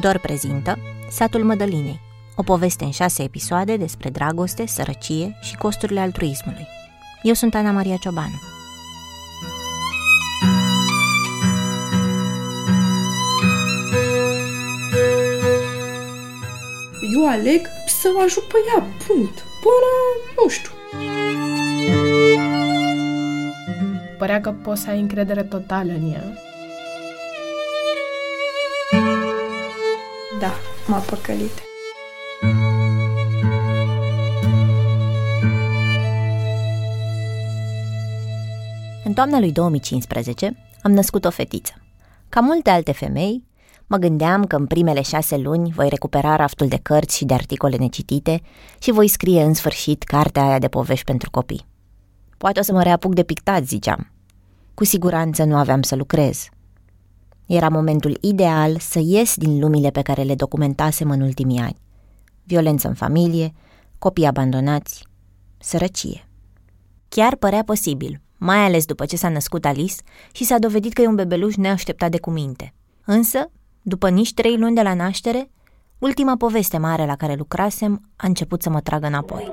Tudor prezintă Satul Mădălinei, o poveste în șase episoade despre dragoste, sărăcie și costurile altruismului. Eu sunt Ana Maria Ciobanu. Eu aleg să o ajut pe ea, punct. Până, nu știu. Părea că poți să ai încredere totală în ea. Da, m-a păcălit. În toamna lui 2015 am născut o fetiță. Ca multe alte femei, mă gândeam că în primele șase luni voi recupera raftul de cărți și de articole necitite și voi scrie în sfârșit cartea aia de povești pentru copii. Poate o să mă reapuc de pictat, ziceam. Cu siguranță nu aveam să lucrez. Era momentul ideal să ies din lumile pe care le documentasem în ultimii ani. Violență în familie, copii abandonați, sărăcie. Chiar părea posibil, mai ales după ce s-a născut Alice și s-a dovedit că e un bebeluș neașteptat de cuminte. Însă, după nici trei luni de la naștere, ultima poveste mare la care lucrasem a început să mă tragă înapoi.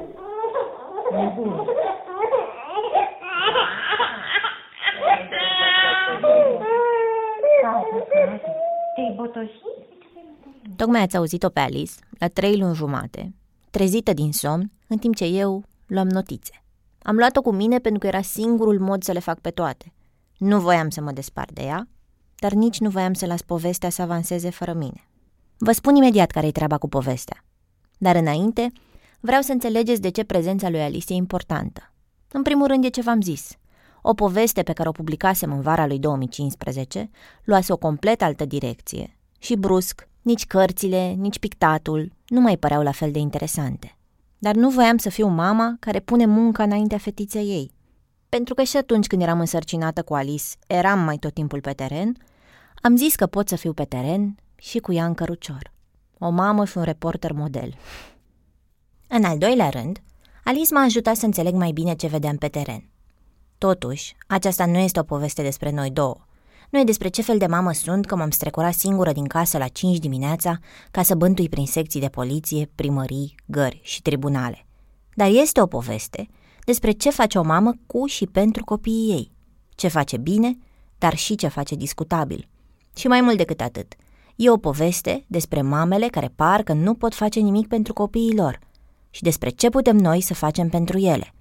Tocmai ați auzit-o pe Alice, la trei luni jumate, trezită din somn, în timp ce eu luam notițe. Am luat-o cu mine pentru că era singurul mod să le fac pe toate. Nu voiam să mă despart de ea, dar nici nu voiam să las povestea să avanseze fără mine. Vă spun imediat care-i treaba cu povestea. Dar înainte, vreau să înțelegeți de ce prezența lui Alice e importantă. În primul rând e ce v-am zis. O poveste pe care o publicasem în vara lui 2015 luase o complet altă direcție și brusc, nici cărțile, nici pictatul nu mai păreau la fel de interesante. Dar nu voiam să fiu mama care pune munca înaintea fetiței ei. Pentru că și atunci când eram însărcinată cu Alice, eram mai tot timpul pe teren, am zis că pot să fiu pe teren și cu ea în cărucior. O mamă și un reporter model. În al doilea rând, Alice m-a ajutat să înțeleg mai bine ce vedeam pe teren. Totuși, aceasta nu este o poveste despre noi două. Nu e despre ce fel de mamă sunt că m-am strecurat singură din casă la 5 dimineața ca să bântui prin secții de poliție, primării, gări și tribunale. Dar este o poveste despre ce face o mamă cu și pentru copiii ei. Ce face bine, dar și ce face discutabil. Și mai mult decât atât, e o poveste despre mamele care par că nu pot face nimic pentru copiii lor și despre ce putem noi să facem pentru ele.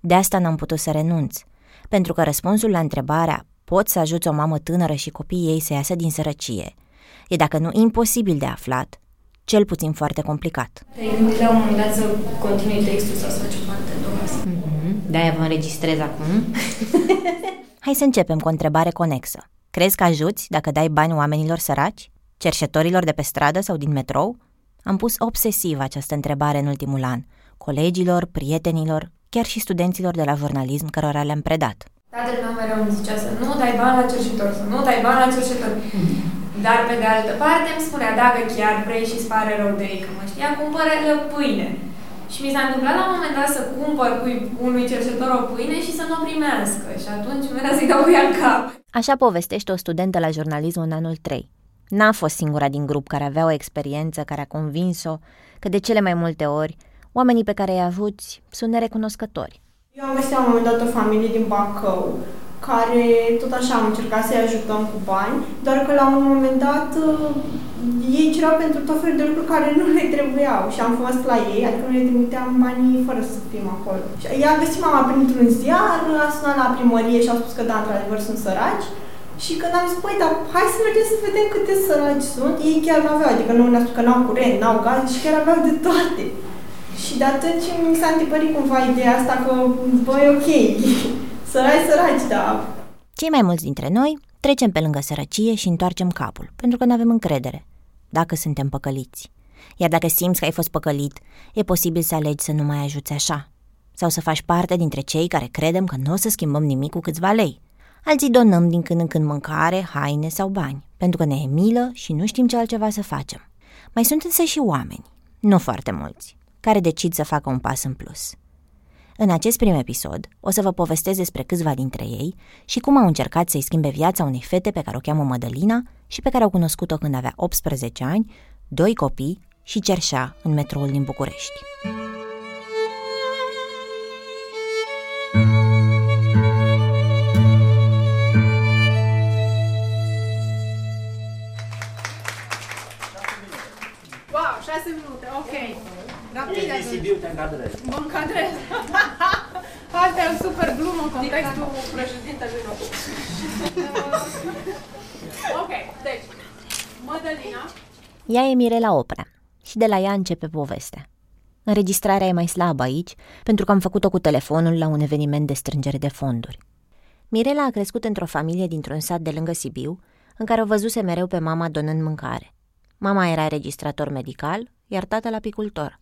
De asta n-am putut să renunț, pentru că răspunsul la întrebarea poți să ajuți o mamă tânără și copiii ei să iasă din sărăcie e dacă nu imposibil de aflat, cel puțin foarte complicat. Te-ai gândit la un moment dat să continui textul sau să faci parte Mm-hmm. De-aia vă înregistrez acum. Hai să începem cu o întrebare conexă. Crezi că ajuți dacă dai bani oamenilor săraci? Cerșetorilor de pe stradă sau din metrou? Am pus obsesiv această întrebare în ultimul an. Colegilor, prietenilor, chiar și studenților de la jurnalism cărora le-am predat. Tatăl meu mereu îmi zicea să nu dai bani la cerșetor, să nu dai bani la cerșetor. Dar pe de altă parte îmi spunea, dacă chiar vrei și îți pare rău de ei că mă știa, cumpără-le pâine. Și mi s-a întâmplat la un moment dat să cumpăr cu unui cerșetor o pâine și să nu o primească. Și atunci mi să-i dau cu ea în cap. Așa povestește o studentă la jurnalism în anul 3. N-a fost singura din grup care avea o experiență care a convins-o că de cele mai multe ori oamenii pe care i-a avuți sunt nerecunoscători. Eu am găsit la un moment dat o familie din Bacău care tot așa am încercat să-i ajutăm cu bani, doar că la un moment dat uh, ei cereau pentru tot felul de lucruri care nu le trebuiau și am fost la ei, adică nu le trimiteam banii fără să fim acolo. Și ea a găsit mama printr-un ziar, a sunat la primărie și a spus că da, într-adevăr sunt săraci. Și când am zis, păi, dar hai să mergem să vedem câte săraci sunt, ei chiar nu aveau, adică nu ne-a spus că n-au curent, n-au gaz și chiar aveau de toate. Și de atunci mi s-a întipărit cumva ideea asta că, băi, ok, săraci, săraci, da. Cei mai mulți dintre noi trecem pe lângă sărăcie și întoarcem capul, pentru că nu avem încredere dacă suntem păcăliți. Iar dacă simți că ai fost păcălit, e posibil să alegi să nu mai ajuți așa. Sau să faci parte dintre cei care credem că nu o să schimbăm nimic cu câțiva lei. Alții donăm din când în când mâncare, haine sau bani, pentru că ne e milă și nu știm ce altceva să facem. Mai sunt însă și oameni, nu foarte mulți, care decid să facă un pas în plus. În acest prim episod o să vă povestesc despre câțiva dintre ei și cum au încercat să-i schimbe viața unei fete pe care o cheamă Mădălina și pe care au cunoscut-o când avea 18 ani, doi copii și cerșea în metroul din București. Rapid ați zis. Sibiu te încadrezi. Mă încadrez. Asta e un super glumă în contextul președintelui nostru. ok, deci, Mădălina, Ea e Mirela Oprea și de la ea începe povestea. Înregistrarea e mai slabă aici, pentru că am făcut-o cu telefonul la un eveniment de strângere de fonduri. Mirela a crescut într-o familie dintr-un sat de lângă Sibiu, în care o văzuse mereu pe mama donând mâncare. Mama era registrator medical, iar tatăl apicultor.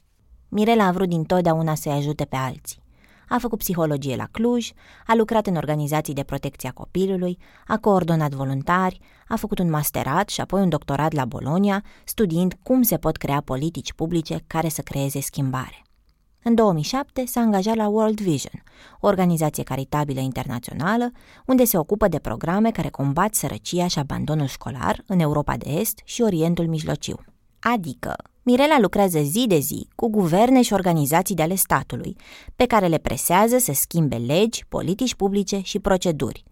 Mirela a vrut dintotdeauna să-i ajute pe alții. A făcut psihologie la Cluj, a lucrat în organizații de protecție a copilului, a coordonat voluntari, a făcut un masterat și apoi un doctorat la Bologna, studiind cum se pot crea politici publice care să creeze schimbare. În 2007 s-a angajat la World Vision, o organizație caritabilă internațională unde se ocupă de programe care combat sărăcia și abandonul școlar în Europa de Est și Orientul Mijlociu. Adică, Mirela lucrează zi de zi cu guverne și organizații de ale statului, pe care le presează să schimbe legi, politici publice și proceduri.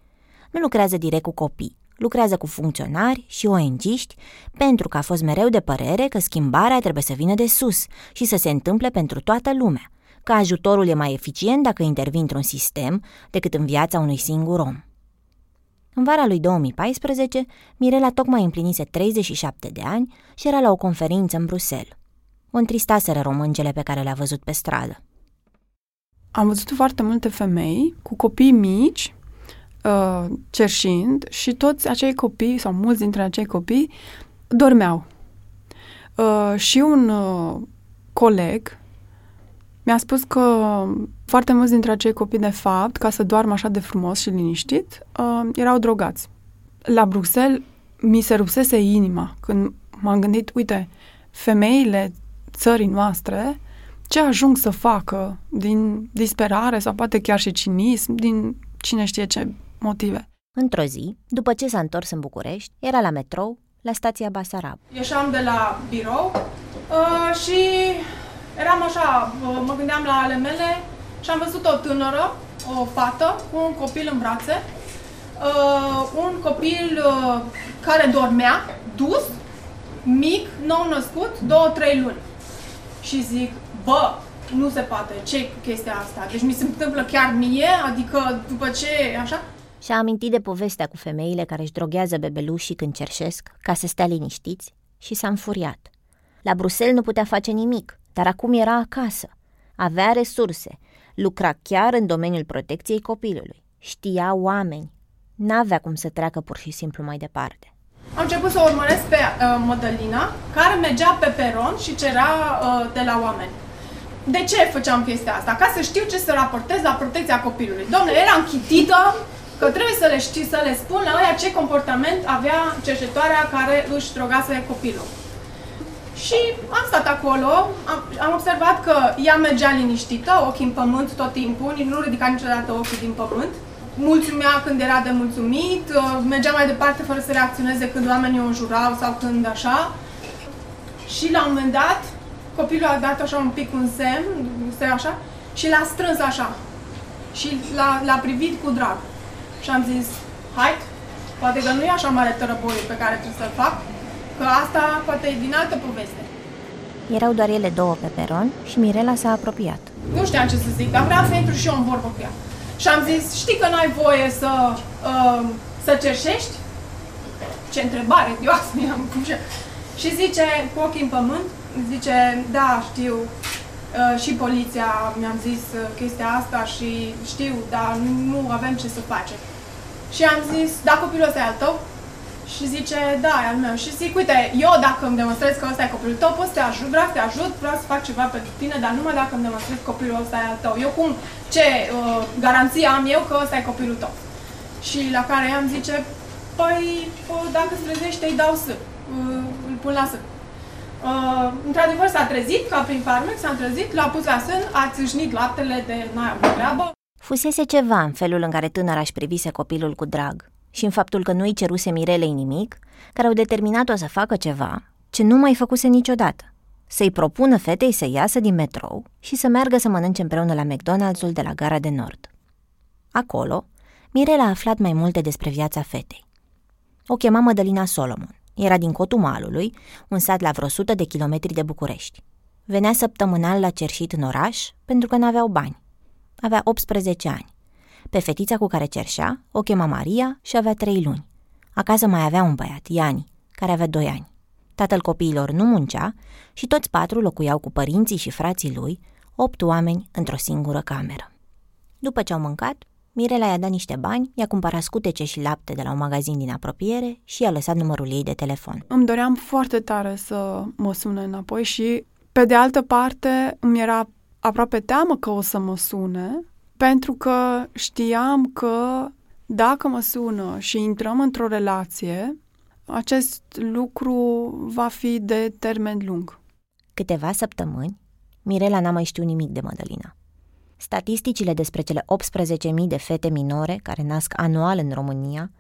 Nu lucrează direct cu copii, lucrează cu funcționari și ONG-ști pentru că a fost mereu de părere că schimbarea trebuie să vină de sus și să se întâmple pentru toată lumea, că ajutorul e mai eficient dacă intervii într-un sistem decât în viața unui singur om. În vara lui 2014, Mirela tocmai împlinise 37 de ani și era la o conferință în Bruxelles. O întristaseră româncele pe care le-a văzut pe stradă. Am văzut foarte multe femei cu copii mici, uh, cerșind și toți acei copii, sau mulți dintre acei copii, dormeau. Uh, și un uh, coleg mi-a spus că foarte mulți dintre acei copii, de fapt, ca să doarmă așa de frumos și liniștit, uh, erau drogați. La Bruxelles mi se rupsese inima când m-am gândit, uite, femeile țării noastre, ce ajung să facă din disperare sau poate chiar și cinism, din cine știe ce motive. Într-o zi, după ce s-a întors în București, era la metrou, la stația Basarab. ieșeam de la birou uh, și eram așa, uh, mă gândeam la ale mele și am văzut o tânără, o fată, cu un copil în brațe, uh, un copil uh, care dormea, dus, mic, nou născut, două, trei luni. Și zic, bă, nu se poate, ce chestia asta? Deci mi se întâmplă chiar mie, adică după ce, așa? Și-a amintit de povestea cu femeile care își droghează bebelușii când cerșesc ca să stea liniștiți și s-a înfuriat. La Bruxelles nu putea face nimic, dar acum era acasă. Avea resurse, lucra chiar în domeniul protecției copilului, știa oameni. N-avea cum să treacă pur și simplu mai departe. Am început să o urmăresc pe uh, Mădălina, care mergea pe peron și cerea uh, de la oameni. De ce făceam chestia asta? Ca să știu ce să raportez la protecția copilului. Domnule, era închitită că trebuie să le știi, să le spun la ăia ce comportament avea cercetoarea care își drogase copilul. Și am stat acolo, am, am observat că ea mergea liniștită, ochii în pământ tot timpul, nu ridica niciodată ochii din pământ. Mulțumea când era de mulțumit, uh, mergea mai departe fără să reacționeze când oamenii o înjurau sau când așa. Și la un moment dat, copilul a dat așa un pic un semn, se așa, și l-a strâns așa. Și l-a, l-a privit cu drag. Și am zis, hai, poate că nu e așa mare tărăboiul pe care trebuie să-l fac, că asta poate e din altă poveste. Erau doar ele două pe peron și Mirela s-a apropiat. Nu știam ce să zic, dar vreau să intru și eu în vorbă cu ea. Și am zis, știi că nu ai voie să, uh, să cerșești? Ce întrebare dioasă mi-am pus. Și zice, cu ochii în pământ, zice, da, știu, uh, și poliția mi-am zis uh, chestia asta și știu, dar nu, nu avem ce să facem. Și am zis, da, copilul ăsta e al tău? Și zice, da, e al meu. Și zic, uite, eu dacă îmi demonstrez că ăsta e copilul tău, pot să te ajut, vreau să te ajut, vreau să fac ceva pentru tine, dar numai dacă îmi demonstrez că copilul ăsta e al tău. Eu cum, ce uh, garanție am eu că ăsta e copilul tău? Și la care ea îmi zice, păi, uh, dacă se trezește, îi dau sâp, uh, îl pun la sâp. Uh, într-adevăr s-a trezit, ca prin farmec, s-a trezit, l-a pus la sân, a țâșnit laptele de n-ai avut treabă. Fusese ceva în felul în care tânăra își privise copilul cu drag și în faptul că nu-i ceruse Mirelei nimic, care au determinat-o să facă ceva ce nu mai făcuse niciodată. Să-i propună fetei să iasă din metrou și să meargă să mănânce împreună la McDonald's-ul de la gara de nord. Acolo, Mirela a aflat mai multe despre viața fetei. O chema Mădălina Solomon. Era din Cotul Malului, un sat la vreo 100 de kilometri de București. Venea săptămânal la cerșit în oraș pentru că n-aveau bani. Avea 18 ani. Pe fetița cu care cerșea o chema Maria și avea 3 luni. Acasă mai avea un băiat, Iani, care avea 2 ani. Tatăl copiilor nu muncea și toți patru locuiau cu părinții și frații lui, opt oameni într-o singură cameră. După ce au mâncat, Mirela i-a dat niște bani, i-a cumpărat scutece și lapte de la un magazin din apropiere și i-a lăsat numărul ei de telefon. Îmi doream foarte tare să mă sune înapoi și, pe de altă parte, îmi era aproape teamă că o să mă sune, pentru că știam că dacă mă sună și intrăm într-o relație, acest lucru va fi de termen lung. Câteva săptămâni, Mirela n-a mai știut nimic de Mădălina. Statisticile despre cele 18.000 de fete minore care nasc anual în România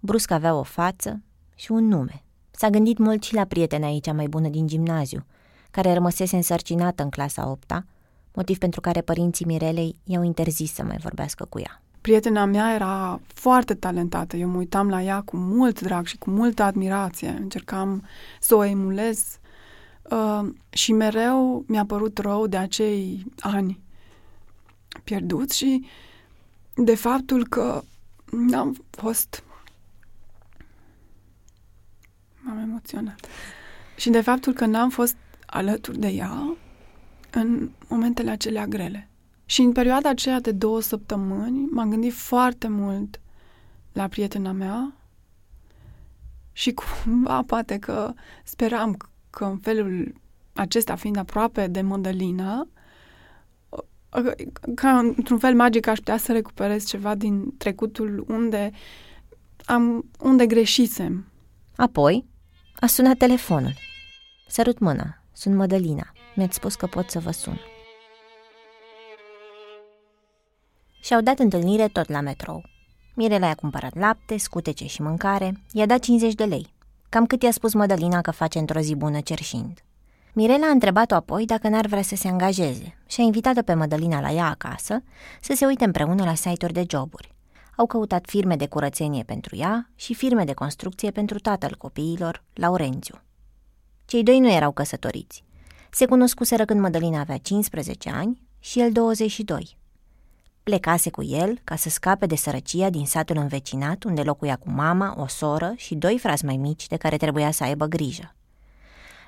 brusc aveau o față și un nume. S-a gândit mult și la prietena ei cea mai bună din gimnaziu, care rămăsese însărcinată în clasa 8 motiv pentru care părinții Mirelei i-au interzis să mai vorbească cu ea. Prietena mea era foarte talentată. Eu mă uitam la ea cu mult drag și cu multă admirație. Încercam să o emulez uh, și mereu mi-a părut rău de acei ani pierduți și de faptul că n-am fost... M-am emoționat. Și de faptul că n-am fost alături de ea în momentele acelea grele. Și în perioada aceea de două săptămâni m-am gândit foarte mult la prietena mea și cumva poate că speram că în felul acesta, fiind aproape de Mădălina, ca într-un fel magic aș putea să recuperez ceva din trecutul unde am, unde greșisem. Apoi a sunat telefonul. Sărut mâna, sunt Mădălina. Mi-ați spus că pot să vă sun. Și-au dat întâlnire tot la metrou. Mirela i-a cumpărat lapte, scutece și mâncare, i-a dat 50 de lei. Cam cât i-a spus Mădălina că face într-o zi bună cerșind. Mirela a întrebat-o apoi dacă n-ar vrea să se angajeze și a invitat-o pe Mădălina la ea acasă să se uite împreună la site-uri de joburi. Au căutat firme de curățenie pentru ea și firme de construcție pentru tatăl copiilor, Laurențiu. Cei doi nu erau căsătoriți. Se cunoscuseră când Mădălina avea 15 ani și el 22. Plecase cu el ca să scape de sărăcia din satul învecinat unde locuia cu mama, o soră și doi frați mai mici de care trebuia să aibă grijă.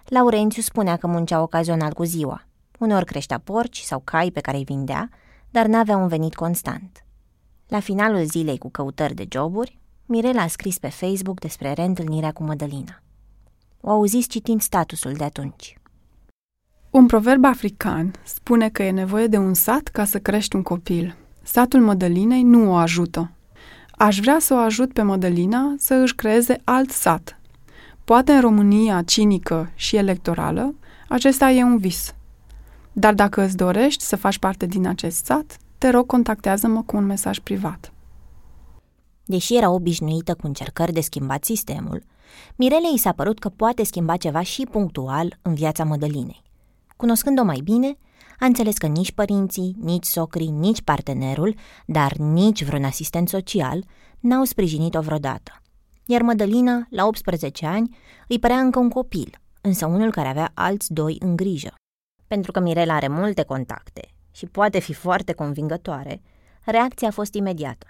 Laurențiu spunea că muncea ocazional cu ziua. Uneori creștea porci sau cai pe care îi vindea, dar n-avea un venit constant. La finalul zilei cu căutări de joburi, Mirela a scris pe Facebook despre reîntâlnirea cu Mădălina. O auziți citind statusul de atunci. Un proverb african spune că e nevoie de un sat ca să crești un copil. Satul Mădălinei nu o ajută. Aș vrea să o ajut pe Mădălina să își creeze alt sat. Poate în România cinică și electorală, acesta e un vis. Dar dacă îți dorești să faci parte din acest sat, te rog contactează-mă cu un mesaj privat. Deși era obișnuită cu încercări de schimbat sistemul, Mirelei i s-a părut că poate schimba ceva și punctual în viața Mădălinei. Cunoscând-o mai bine, a înțeles că nici părinții, nici socrii, nici partenerul, dar nici vreun asistent social, n-au sprijinit-o vreodată. Iar Mădălina, la 18 ani, îi părea încă un copil, însă unul care avea alți doi în grijă. Pentru că Mirela are multe contacte și poate fi foarte convingătoare, reacția a fost imediată.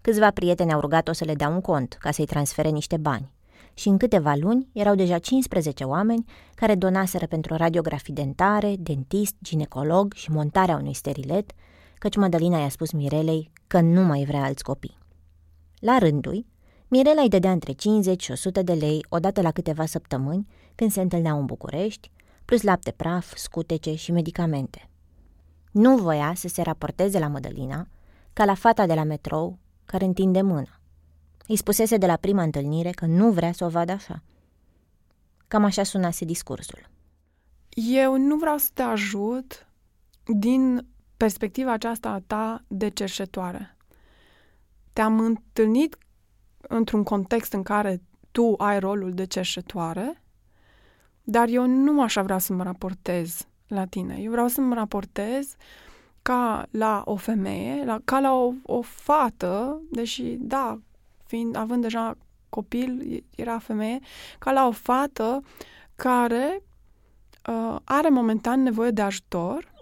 Câțiva prieteni au rugat-o să le dea un cont ca să-i transfere niște bani și în câteva luni erau deja 15 oameni care donaseră pentru radiografii dentare, dentist, ginecolog și montarea unui sterilet, căci Madalina i-a spus Mirelei că nu mai vrea alți copii. La rândul Mirela îi dădea între 50 și 100 de lei odată la câteva săptămâni când se întâlneau în București, plus lapte praf, scutece și medicamente. Nu voia să se raporteze la Mădălina ca la fata de la metrou care întinde mâna. Îi spusese de la prima întâlnire că nu vrea să o vadă așa. Cam așa sunase discursul. eu nu vreau să te ajut din perspectiva aceasta a ta de cerșetoare. Te-am întâlnit într-un context în care tu ai rolul de cerșetoare, dar eu nu așa vreau să mă raportez la tine. Eu vreau să mă raportez ca la o femeie, la, ca la o, o fată, deși, da, fiind, având deja copil, era femeie, ca la o fată care uh, are momentan nevoie de ajutor.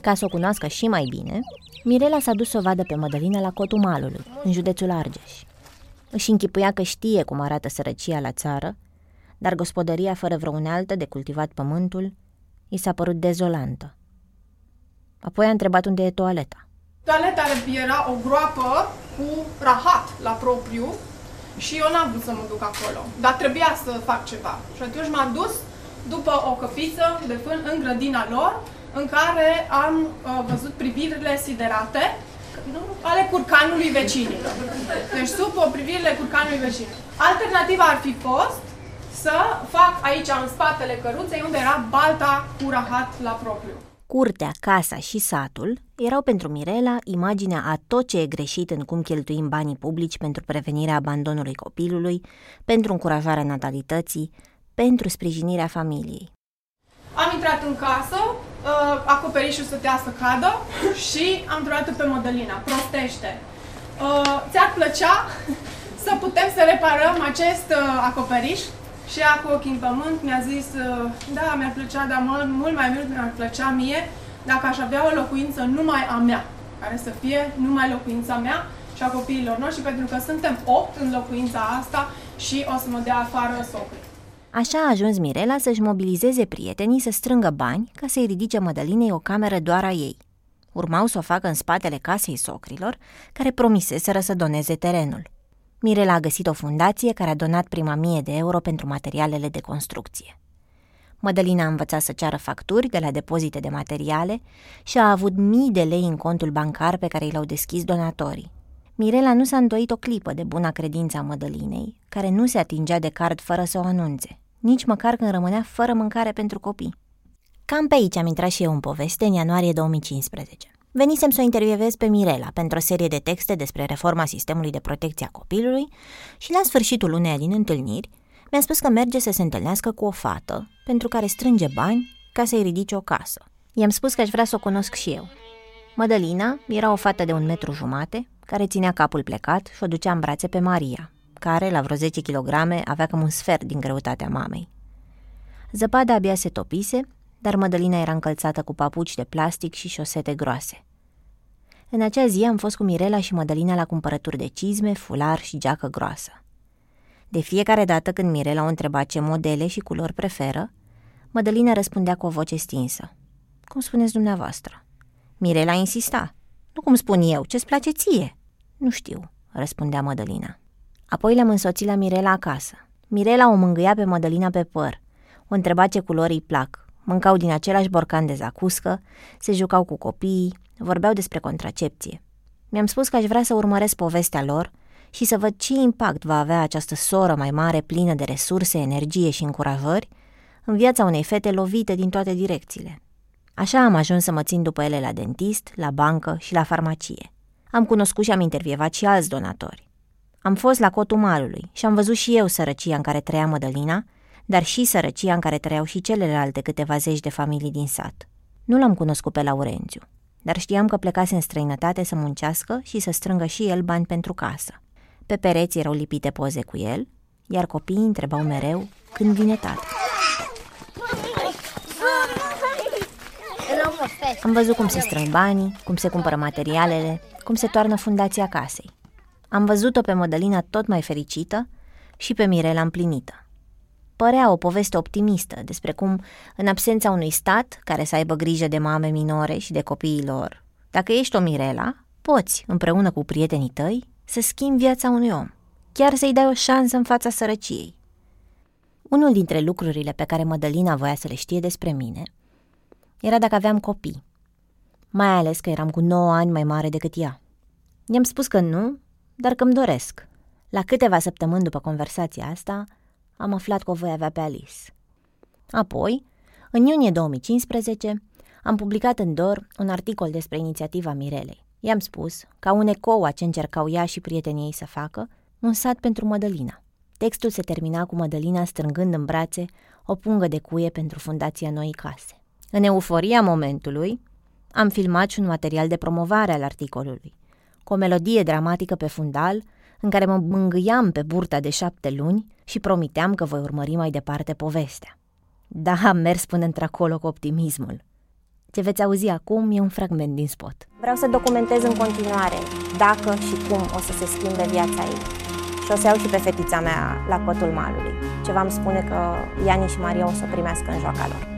Ca să o cunoască și mai bine, Mirela s-a dus să o vadă pe Mădălina la Cotul Malului, în județul Argeș. Își închipuia că știe cum arată sărăcia la țară, dar gospodăria fără vreo unealtă de cultivat pământul i s-a părut dezolantă. Apoi a întrebat unde e toaleta. Toaleta era o groapă cu rahat la propriu și eu n-am vrut să mă duc acolo, dar trebuia să fac ceva. Și atunci m-am dus după o căpiță de fân în grădina lor, în care am uh, văzut privirile siderate nu, ale curcanului vecinilor. Deci sub o privirile curcanului vecinilor. Alternativa ar fi fost să fac aici, în spatele căruței, unde era balta cu rahat la propriu. Curtea, casa și satul erau pentru Mirela imaginea a tot ce e greșit în cum cheltuim banii publici pentru prevenirea abandonului copilului, pentru încurajarea natalității, pentru sprijinirea familiei. Am intrat în casă, uh, acoperișul stătea să cadă și am întrebat pe Mădălina, prostește. Uh, ți-ar plăcea să putem să reparăm acest uh, acoperiș? Și ea cu ochii în pământ mi-a zis, uh, da, mi-ar plăcea, dar mult, mult mai mult mi-ar plăcea mie dacă aș avea o locuință numai a mea, care să fie numai locuința mea și a copiilor noștri, pentru că suntem opt în locuința asta și o să mă dea afară socrii. Așa a ajuns Mirela să-și mobilizeze prietenii să strângă bani ca să-i ridice Mădălinei o cameră doar a ei. Urmau să o facă în spatele casei socrilor, care promiseseră să doneze terenul. Mirela a găsit o fundație care a donat prima mie de euro pentru materialele de construcție. Mădălina a învățat să ceară facturi de la depozite de materiale și a avut mii de lei în contul bancar pe care i l-au deschis donatorii. Mirela nu s-a îndoit o clipă de buna credință a Mădălinei, care nu se atingea de card fără să o anunțe, nici măcar când rămânea fără mâncare pentru copii. Cam pe aici am intrat și eu în poveste în ianuarie 2015. Venisem să o intervievez pe Mirela pentru o serie de texte despre reforma sistemului de protecție a copilului și la sfârșitul uneia din întâlniri mi-a spus că merge să se întâlnească cu o fată pentru care strânge bani ca să-i ridice o casă. I-am spus că aș vrea să o cunosc și eu. Mădălina era o fată de un metru jumate, care ținea capul plecat și o ducea în brațe pe Maria, care, la vreo 10 kg, avea cam un sfert din greutatea mamei. Zăpada abia se topise dar Mădălina era încălțată cu papuci de plastic și șosete groase. În acea zi am fost cu Mirela și Mădălina la cumpărături de cizme, fular și geacă groasă. De fiecare dată când Mirela o întreba ce modele și culori preferă, Mădălina răspundea cu o voce stinsă. Cum spuneți dumneavoastră? Mirela insista. Nu cum spun eu, ce-ți place ție? Nu știu, răspundea Mădălina. Apoi le-am însoțit la Mirela acasă. Mirela o mângâia pe Mădălina pe păr. O întreba ce culori îi plac, mâncau din același borcan de zacuscă, se jucau cu copiii, vorbeau despre contracepție. Mi-am spus că aș vrea să urmăresc povestea lor și să văd ce impact va avea această soră mai mare plină de resurse, energie și încurajări în viața unei fete lovite din toate direcțiile. Așa am ajuns să mă țin după ele la dentist, la bancă și la farmacie. Am cunoscut și am intervievat și alți donatori. Am fost la cotul malului și am văzut și eu sărăcia în care trăia Mădălina dar și sărăcia în care trăiau și celelalte câteva zeci de familii din sat. Nu l-am cunoscut pe Laurențiu, dar știam că plecase în străinătate să muncească și să strângă și el bani pentru casă. Pe pereți erau lipite poze cu el, iar copiii întrebau mereu când vine tata. Am văzut cum se strâng banii, cum se cumpără materialele, cum se toarnă fundația casei. Am văzut-o pe Mădălina tot mai fericită și pe Mirela împlinită părea o poveste optimistă despre cum, în absența unui stat care să aibă grijă de mame minore și de copiii lor, dacă ești o Mirela, poți, împreună cu prietenii tăi, să schimbi viața unui om, chiar să-i dai o șansă în fața sărăciei. Unul dintre lucrurile pe care Mădălina voia să le știe despre mine era dacă aveam copii, mai ales că eram cu 9 ani mai mare decât ea. I-am spus că nu, dar că îmi doresc. La câteva săptămâni după conversația asta, am aflat că o voi avea pe Alice. Apoi, în iunie 2015, am publicat în DOR un articol despre inițiativa Mirelei. I-am spus, ca un ecou a ce încercau ea și prietenii ei să facă, un sat pentru Mădălina. Textul se termina cu Mădălina strângând în brațe o pungă de cuie pentru Fundația Noi Case. În euforia momentului, am filmat și un material de promovare al articolului, cu o melodie dramatică pe fundal, în care mă mângâiam pe burta de șapte luni și promiteam că voi urmări mai departe povestea. Da, am mers până într-acolo cu optimismul. Ce veți auzi acum e un fragment din spot. Vreau să documentez în continuare dacă și cum o să se schimbe viața ei. Și o să iau și pe fetița mea la cotul malului. Ce v-am spune că Iani și Maria o să o primească în joaca lor.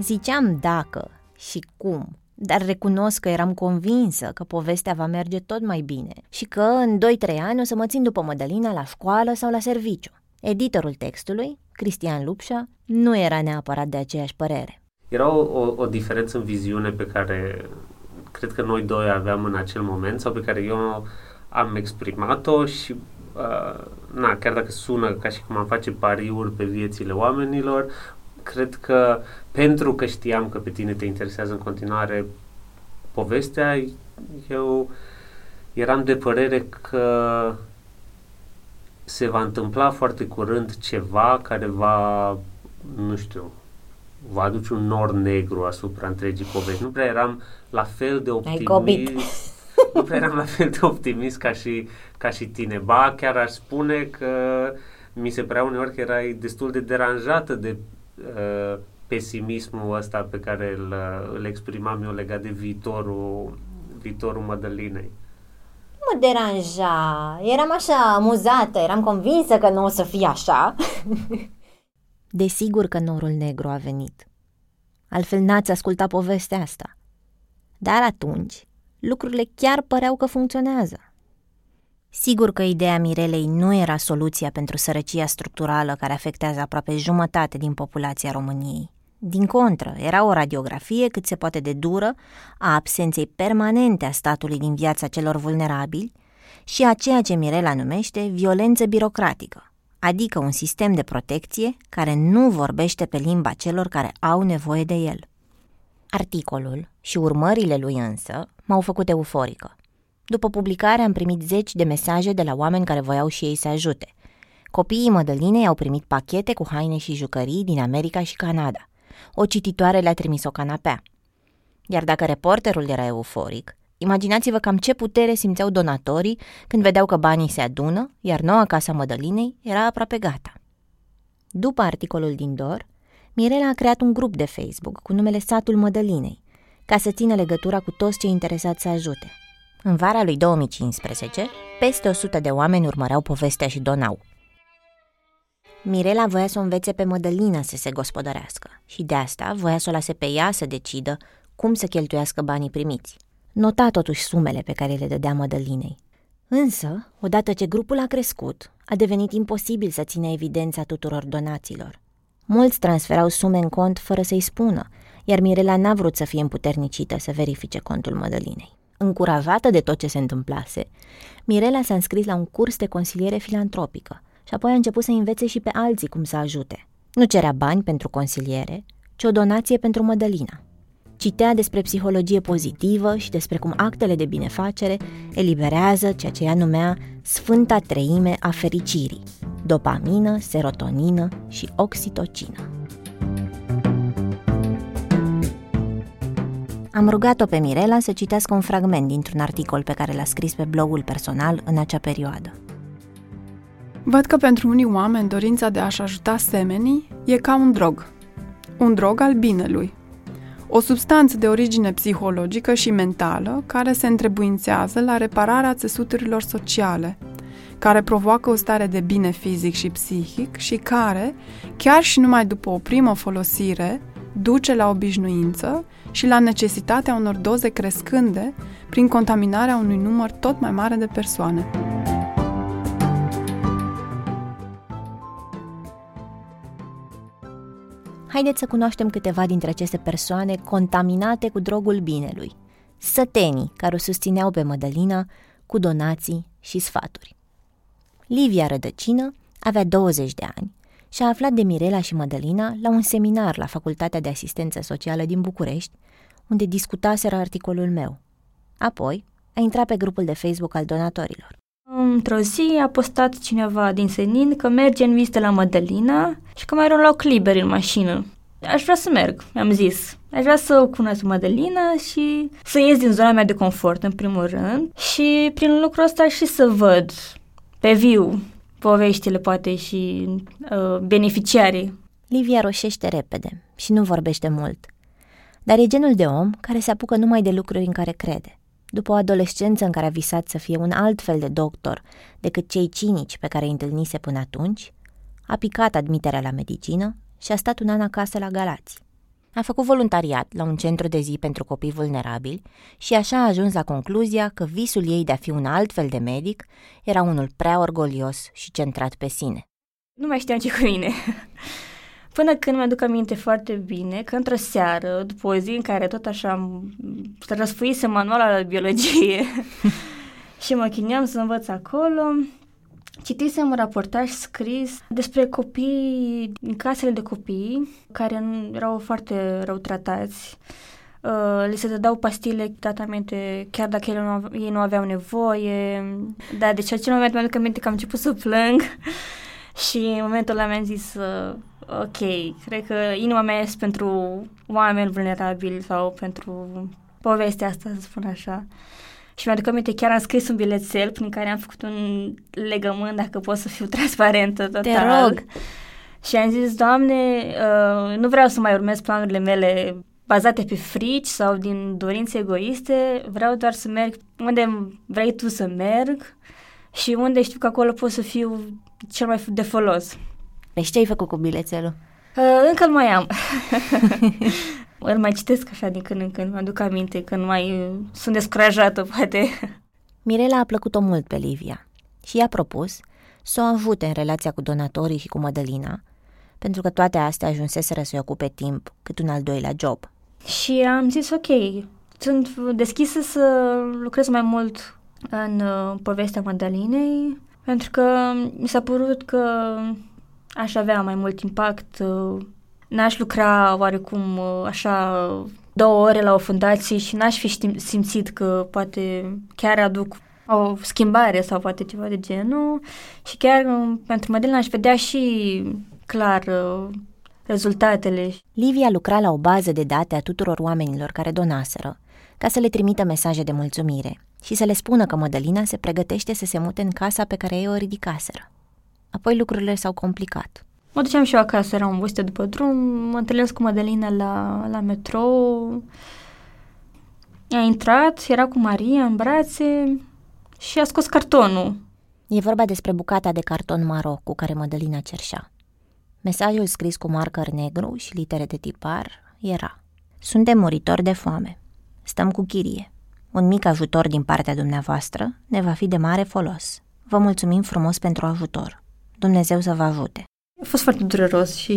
Ziceam dacă și cum, dar recunosc că eram convinsă că povestea va merge tot mai bine și că în 2-3 ani o să mă țin după Mădălina la școală sau la serviciu. Editorul textului, Cristian Lupșa, nu era neapărat de aceeași părere. Era o, o, o diferență în viziune pe care cred că noi doi aveam în acel moment sau pe care eu am exprimat-o și uh, na, chiar dacă sună ca și cum am face pariuri pe viețile oamenilor, cred că pentru că știam că pe tine te interesează în continuare povestea, eu eram de părere că se va întâmpla foarte curând ceva care va, nu știu, va aduce un nor negru asupra întregii povești. Nu prea eram la fel de optimist. Nu prea eram la fel de optimist ca și, ca și tine. Ba, chiar aș spune că mi se părea uneori că erai destul de deranjată de uh, pesimismul ăsta pe care îl, îl exprimam eu legat de viitorul, viitorul Mădălinei. Mă deranja, eram așa amuzată, eram convinsă că nu o să fie așa. Desigur că norul negru a venit. Altfel n-ați ascultat povestea asta. Dar atunci, lucrurile chiar păreau că funcționează. Sigur că ideea Mirelei nu era soluția pentru sărăcia structurală care afectează aproape jumătate din populația României. Din contră, era o radiografie cât se poate de dură a absenței permanente a statului din viața celor vulnerabili și a ceea ce Mirela numește violență birocratică, adică un sistem de protecție care nu vorbește pe limba celor care au nevoie de el. Articolul și urmările lui însă m-au făcut euforică. După publicare am primit zeci de mesaje de la oameni care voiau și ei să ajute. Copiii Mădălinei au primit pachete cu haine și jucării din America și Canada. O cititoare le-a trimis o canapea. Iar dacă reporterul era euforic, Imaginați-vă cam ce putere simțeau donatorii când vedeau că banii se adună, iar noua casa Mădălinei era aproape gata. După articolul din Dor, Mirela a creat un grup de Facebook cu numele Satul Mădălinei, ca să țină legătura cu toți cei interesați să ajute. În vara lui 2015, peste 100 de oameni urmăreau povestea și donau. Mirela voia să o învețe pe Mădălina să se gospodărească și de asta voia să o lase pe ea să decidă cum să cheltuiască banii primiți. Nota totuși sumele pe care le dădea Mădălinei. Însă, odată ce grupul a crescut, a devenit imposibil să țină evidența tuturor donațiilor. Mulți transferau sume în cont fără să-i spună, iar Mirela n-a vrut să fie împuternicită să verifice contul Mădălinei. Încurajată de tot ce se întâmplase, Mirela s-a înscris la un curs de consiliere filantropică și apoi a început să învețe și pe alții cum să ajute. Nu cerea bani pentru consiliere, ci o donație pentru Mădălina. Citea despre psihologie pozitivă și despre cum actele de binefacere eliberează ceea ce ea numea Sfânta Treime a Fericirii, dopamină, serotonină și oxitocină. Am rugat-o pe Mirela să citească un fragment dintr-un articol pe care l-a scris pe blogul personal în acea perioadă. Văd că pentru unii oameni dorința de a-și ajuta semenii e ca un drog. Un drog al binelui, o substanță de origine psihologică și mentală care se întrebuințează la repararea țesuturilor sociale, care provoacă o stare de bine fizic și psihic și care, chiar și numai după o primă folosire, duce la obișnuință și la necesitatea unor doze crescânde prin contaminarea unui număr tot mai mare de persoane. Haideți să cunoaștem câteva dintre aceste persoane contaminate cu drogul binelui, sătenii care o susțineau pe Mădălina cu donații și sfaturi. Livia Rădăcină Avea 20 de ani și a aflat de Mirela și Mădălina la un seminar la Facultatea de Asistență Socială din București, unde discutaseră articolul meu. Apoi, a intrat pe grupul de Facebook al donatorilor. Într-o zi a postat cineva din Senin că merge în vizită la Mădălina și că mai era un loc liber în mașină. Aș vrea să merg, am zis. Aș vrea să o cunosc Mădălina și să ies din zona mea de confort, în primul rând. Și prin lucrul ăsta și să văd pe viu poveștile, poate, și uh, beneficiarii. Livia roșește repede și nu vorbește mult. Dar e genul de om care se apucă numai de lucruri în care crede. După o adolescență în care a visat să fie un alt fel de doctor decât cei cinici pe care îi întâlnise până atunci, a picat admiterea la medicină și a stat un an acasă la Galați. A făcut voluntariat la un centru de zi pentru copii vulnerabili și așa a ajuns la concluzia că visul ei de a fi un alt fel de medic era unul prea orgolios și centrat pe sine. Nu mai știam ce cu mine. Până când mi-aduc aminte foarte bine că într-o seară, după o zi în care tot așa răsfuise manuala de biologie și mă chineam să învăț acolo, Citisem un raportaj scris despre copii în casele de copii care erau foarte rău tratați. Uh, li se dădeau pastile, tratamente, chiar dacă ele nu, ei nu aveau nevoie. Da, deci acel moment mi-aduc aminte că am început să plâng și în momentul ăla mi-am zis uh, ok, cred că inima mea este pentru oameni vulnerabili sau pentru povestea asta, să spun așa. Și mi-aduc aminte, chiar am scris un bilețel prin care am făcut un legământ dacă pot să fiu transparentă total. Te rog! Și am zis, Doamne, uh, nu vreau să mai urmez planurile mele bazate pe frici sau din dorințe egoiste, vreau doar să merg unde vrei tu să merg și unde știu că acolo pot să fiu cel mai de folos. Deci ce ai făcut cu bilețelul? Uh, încă nu mai am. Îl mai citesc așa din când în când, mă aduc aminte când mai sunt descurajată, poate. Mirela a plăcut-o mult pe Livia și i-a propus să o ajute în relația cu donatorii și cu Mădălina, pentru că toate astea ajunseseră să-i ocupe timp cât un al doilea job. Și am zis, ok, sunt deschisă să lucrez mai mult în uh, povestea Mădălinei, pentru că mi s-a părut că aș avea mai mult impact uh, n-aș lucra oarecum uh, așa două ore la o fundație și n-aș fi simțit că poate chiar aduc o schimbare sau poate ceva de genul și chiar um, pentru Madeleine aș vedea și clar uh, rezultatele. Livia lucra la o bază de date a tuturor oamenilor care donaseră, ca să le trimită mesaje de mulțumire și să le spună că Mădălina se pregătește să se mute în casa pe care ei o ridicaseră. Apoi lucrurile s-au complicat. Mă duceam și eu acasă, eram obosită după drum, mă întâlnesc cu Madalina la, la metrou. A intrat, era cu Maria în brațe și a scos cartonul. E vorba despre bucata de carton maro cu care Madalina cerșea. Mesajul scris cu marcăr negru și litere de tipar era Suntem muritori de foame. Stăm cu chirie. Un mic ajutor din partea dumneavoastră ne va fi de mare folos. Vă mulțumim frumos pentru ajutor. Dumnezeu să vă ajute. A fost foarte dureros și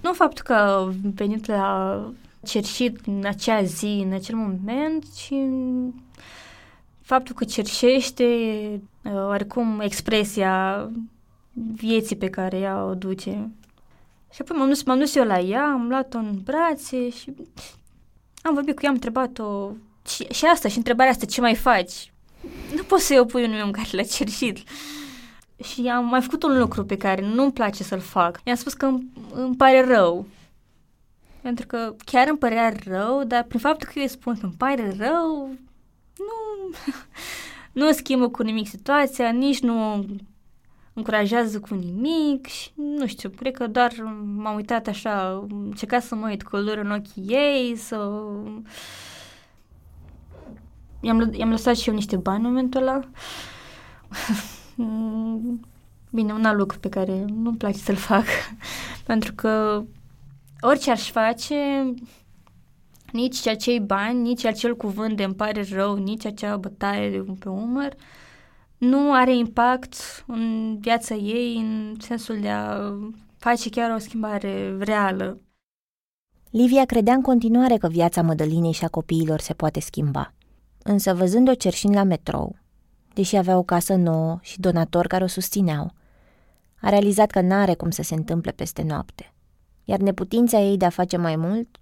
nu faptul că a venit la cerșit în acea zi, în acel moment, ci faptul că cerșește uh, oarecum expresia vieții pe care ea o duce. Și apoi m-am dus, m-am dus eu la ea, am luat-o în brațe și am vorbit cu ea, am întrebat-o și, și asta, și întrebarea asta, ce mai faci? Nu poți să-i opui unui om care l-a cerșit. Și am mai făcut un lucru pe care nu-mi place să-l fac. I-am spus că îmi, îmi pare rău. Pentru că chiar îmi părea rău, dar prin faptul că eu îi spun că îmi pare rău, nu, nu schimbă cu nimic situația, nici nu încurajează cu nimic și nu știu, cred că doar m-am uitat așa, încercat să mă uit cu în ochii ei, să... I-am, i-am lăsat și eu niște bani în momentul ăla. Mm, bine, un alt lucru pe care nu-mi place să-l fac, pentru că orice aș face, nici acei bani, nici acel cuvânt de îmi pare rău, nici acea bătaie de pe umăr, nu are impact în viața ei în sensul de a face chiar o schimbare reală. Livia credea în continuare că viața Mădălinei și a copiilor se poate schimba. Însă, văzând-o cerșind la metrou, deși avea o casă nouă și donatori care o susțineau. A realizat că n-are cum să se întâmple peste noapte, iar neputința ei de a face mai mult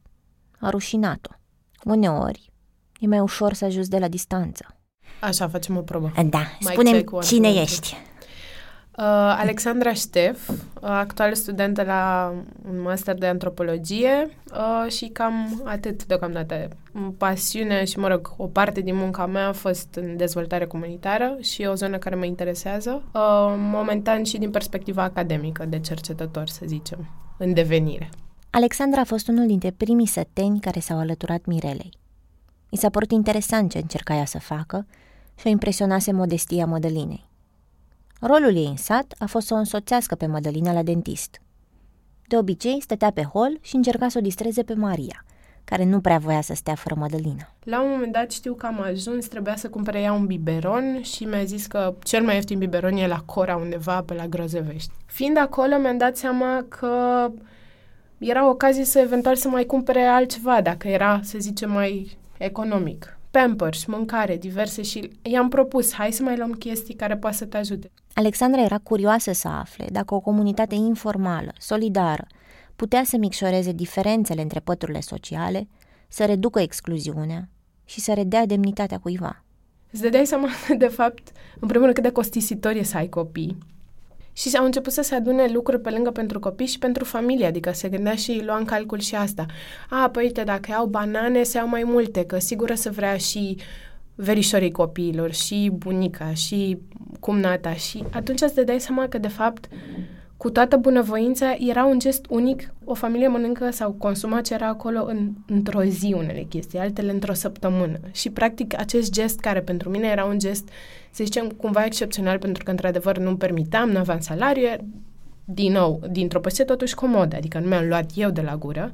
a rușinat-o. Uneori, e mai ușor să ajuți de la distanță. Așa, facem o probă. Da, Mai spune check one, cine two, ești. Uh, Alexandra Ștef, uh, actuală studentă la un master de antropologie uh, și cam atât deocamdată. Pasiunea și, mă rog, o parte din munca mea a fost în dezvoltare comunitară și e o zonă care mă interesează, uh, momentan și din perspectiva academică de cercetător, să zicem, în devenire. Alexandra a fost unul dintre primii săteni care s-au alăturat Mirelei. I s-a părut interesant ce încerca ea să facă și o impresionase modestia Mădălinei. Rolul ei în sat a fost să o însoțească pe Mădălina la dentist. De obicei, stătea pe hol și încerca să o distreze pe Maria, care nu prea voia să stea fără Mădălina. La un moment dat știu că am ajuns, trebuia să cumpere ea un biberon și mi-a zis că cel mai ieftin biberon e la Cora undeva pe la Grozevești. Fiind acolo, mi-am dat seama că era ocazie să eventual să mai cumpere altceva, dacă era, să zicem, mai economic. Pampers, mâncare, diverse și i-am propus, hai să mai luăm chestii care poate să te ajute. Alexandra era curioasă să afle dacă o comunitate informală, solidară, putea să micșoreze diferențele între păturile sociale, să reducă excluziunea și să redea demnitatea cuiva. Îți dădeai seama, de fapt, în primul rând cât de costisitor e să ai copii. Și au început să se adune lucruri pe lângă pentru copii și pentru familie, adică se gândea și lua în calcul și asta. A, păi uite, dacă iau banane, se iau mai multe, că sigur să vrea și verișorii copiilor, și bunica, și cumnata. Și atunci îți dai seama că, de fapt, cu toată bunăvoința, era un gest unic. O familie mănâncă sau consuma ce era acolo în, într-o zi unele chestii, altele într-o săptămână. Și, practic, acest gest, care pentru mine era un gest, să zicem, cumva excepțional, pentru că, într-adevăr, nu-mi permiteam, nu aveam salariu, din nou, dintr-o poziție totuși comodă, adică nu mi-am luat eu de la gură,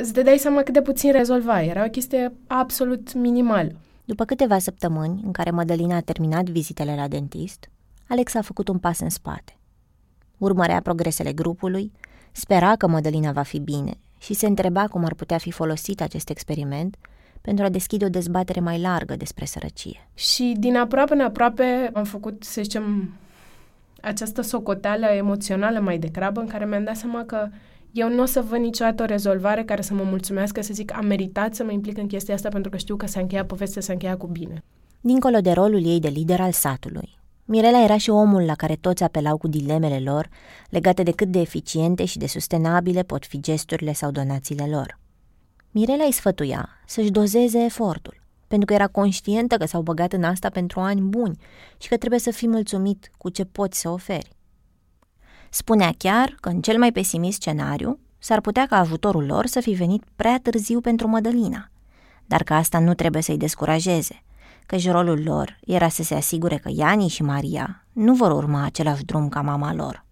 îți dai seama cât de puțin rezolva. Era o chestie absolut minimală. După câteva săptămâni în care Mădălina a terminat vizitele la dentist, Alex a făcut un pas în spate. Urmărea progresele grupului, spera că Mădălina va fi bine și se întreba cum ar putea fi folosit acest experiment pentru a deschide o dezbatere mai largă despre sărăcie. Și din aproape în aproape am făcut, să zicem, această socoteală emoțională mai degrabă, în care mi-am dat seama că eu nu o să văd niciodată o rezolvare care să mă mulțumească, să zic, am meritat să mă implic în chestia asta pentru că știu că s-a încheiat povestea, s-a încheiat cu bine. Dincolo de rolul ei de lider al satului, Mirela era și omul la care toți apelau cu dilemele lor legate de cât de eficiente și de sustenabile pot fi gesturile sau donațiile lor. Mirela îi sfătuia să-și dozeze efortul, pentru că era conștientă că s-au băgat în asta pentru ani buni și că trebuie să fii mulțumit cu ce poți să oferi. Spunea chiar că în cel mai pesimist scenariu s-ar putea ca ajutorul lor să fi venit prea târziu pentru Mădălina, dar că asta nu trebuie să-i descurajeze, că rolul lor era să se asigure că Iani și Maria nu vor urma același drum ca mama lor.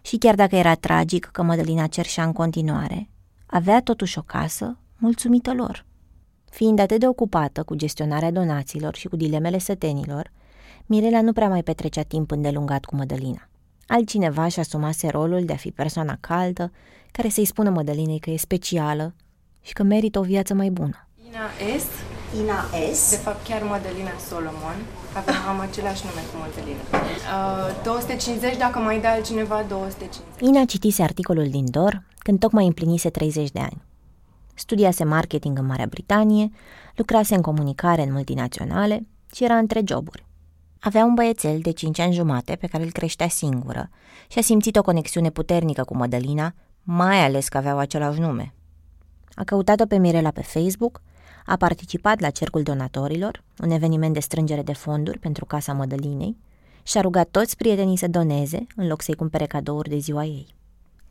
Și chiar dacă era tragic că Mădălina cerșea în continuare, avea totuși o casă mulțumită lor. Fiind atât de ocupată cu gestionarea donațiilor și cu dilemele sătenilor, Mirela nu prea mai petrecea timp îndelungat cu Mădălina. Altcineva și asumase rolul de a fi persoana caldă, care să-i spună Mădălinei că e specială și că merită o viață mai bună. Ina S. Ina S. De fapt, chiar Mădălina Solomon. Avem, am același nume cu Mădălina. Uh, 250, dacă mai dai altcineva, 250. Ina citise articolul din DOR când tocmai împlinise 30 de ani. Studiase marketing în Marea Britanie, lucrase în comunicare în multinaționale și era între joburi. Avea un băiețel de 5 ani jumate pe care îl creștea singură și a simțit o conexiune puternică cu Mădălina, mai ales că aveau același nume. A căutat-o pe Mirela pe Facebook, a participat la Cercul Donatorilor, un eveniment de strângere de fonduri pentru Casa Mădălinei, și a rugat toți prietenii să doneze în loc să-i cumpere cadouri de ziua ei.